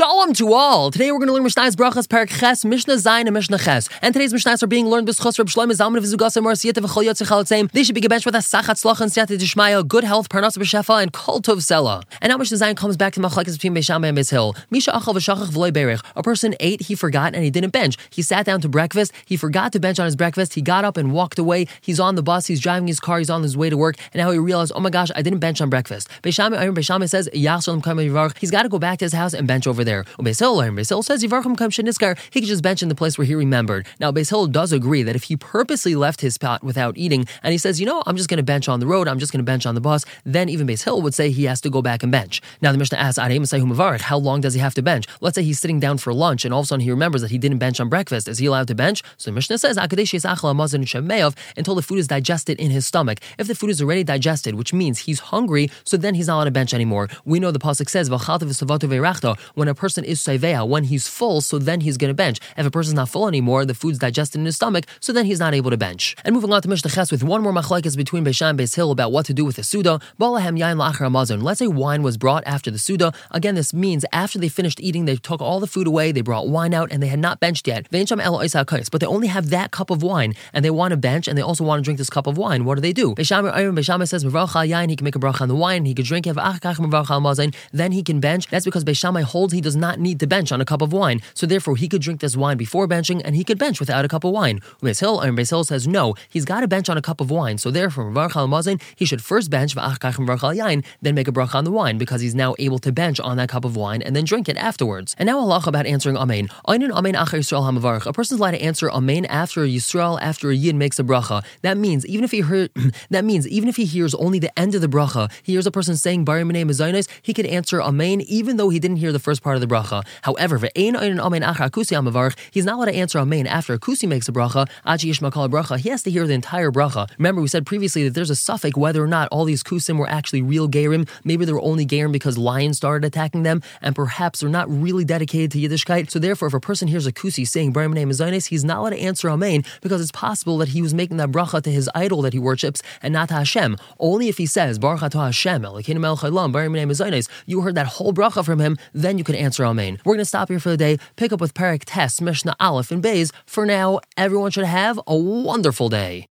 Shalom to all! Today we're going to learn Mishnah's Brachas Parak Ches, Mishnah Zayin, and Mishnah Ches. And today's Mishnahs are being learned B'schos Reb Shlomo Zalman V'zugas Amor Siyata V'chol Yotze Chalatzim. They should be gebenched with a Sloch and Siyata Dishmaya, good health, Parnas B'shefa, and Kol Tov Sela. And now Mishnah Zayin comes back to Machlekes between Beisham and Beis Hill. Misha Achal V'shachach V'loy Berich. A person ate, he forgot, and he didn't bench. He sat down to breakfast, he forgot to bench on his breakfast, he got up and walked away. He's on the bus, he's driving his car, he's on his way to work, and now he realized, oh my gosh, I didn't bench on breakfast. Beisham Beisham says, He's got to go back to his house and bench over there. Hill Beis Hill says Yivarchim Kam Sheniskar, he could just bench in the place where he remembered. Now Beis Hill does agree that if he purposely left his spot without eating, and he says, you know, I'm just going to bench on the road, I'm just going to bench on the bus, then even Beis Hill would say he has to go back and bench. Now the Mishnah asks, how long does he have to bench? Let's say he's sitting down for lunch and all of a sudden he remembers that he didn't bench on breakfast. Is he allowed to bench? So the Mishnah says, until the food is digested in his stomach. If the food is already digested, which means he's hungry, so then he's not on a bench anymore. We know the pasuk says, when a person is seveya, when he's full, so then he's going to bench. If a person's not full anymore, the food's digested in his stomach, so then he's not able to bench. And moving on to Mishnah Ches with one more machlekes between Beishan and Beis Hill about what to do with the Suda. Balahem yain amazon. Let's say wine was brought after the Suda. Again, this means after they finished eating, they took all the food away, they brought wine out, and they had not benched yet. But they only have that cup of wine, and they want to bench, and they also want to drink this cup of wine. What do they do? Beisham says, he can make a bracha on the wine, he can drink it, then he can bench. That's because Beishamai holds he does not need to bench on a cup of wine. So therefore, he could drink this wine before benching, and he could bench without a cup of wine. Beis Hill, and Hill says no, he's got to bench on a cup of wine. So therefore, he should first bench, then make a bracha on the wine, because he's now able to bench on that cup of wine and then drink it afterwards. And now Allah about answering Amen. A person's allowed to answer Amen after Yisrael, after a Yid makes a bracha. That means even if he heard, that means even if he hears only the end of the bracha, he hears a person saying Bari Menei he could answer Amen even though he didn't hear the first part of the bracha. However, he's not allowed to answer Amen after a kusi makes a bracha, bracha. He has to hear the entire bracha. Remember, we said previously that there's a safek whether or not all these kusim were actually real gerim. Maybe they were only gerim because lions started attacking them, and perhaps they're not really dedicated to Yiddishkeit. So therefore, if a person hears a kusi saying Bari Menei he's not allowed to answer Amen because it's possible that he was making that bracha to his idol that he worships and not to Hashem. Only if he says Baruch Hashem, you heard that whole bracha from him, then you can answer Amen. We're going to stop here for the day, pick up with Parak Tes, Mishnah Aleph, and Bays. For now, everyone should have a wonderful day.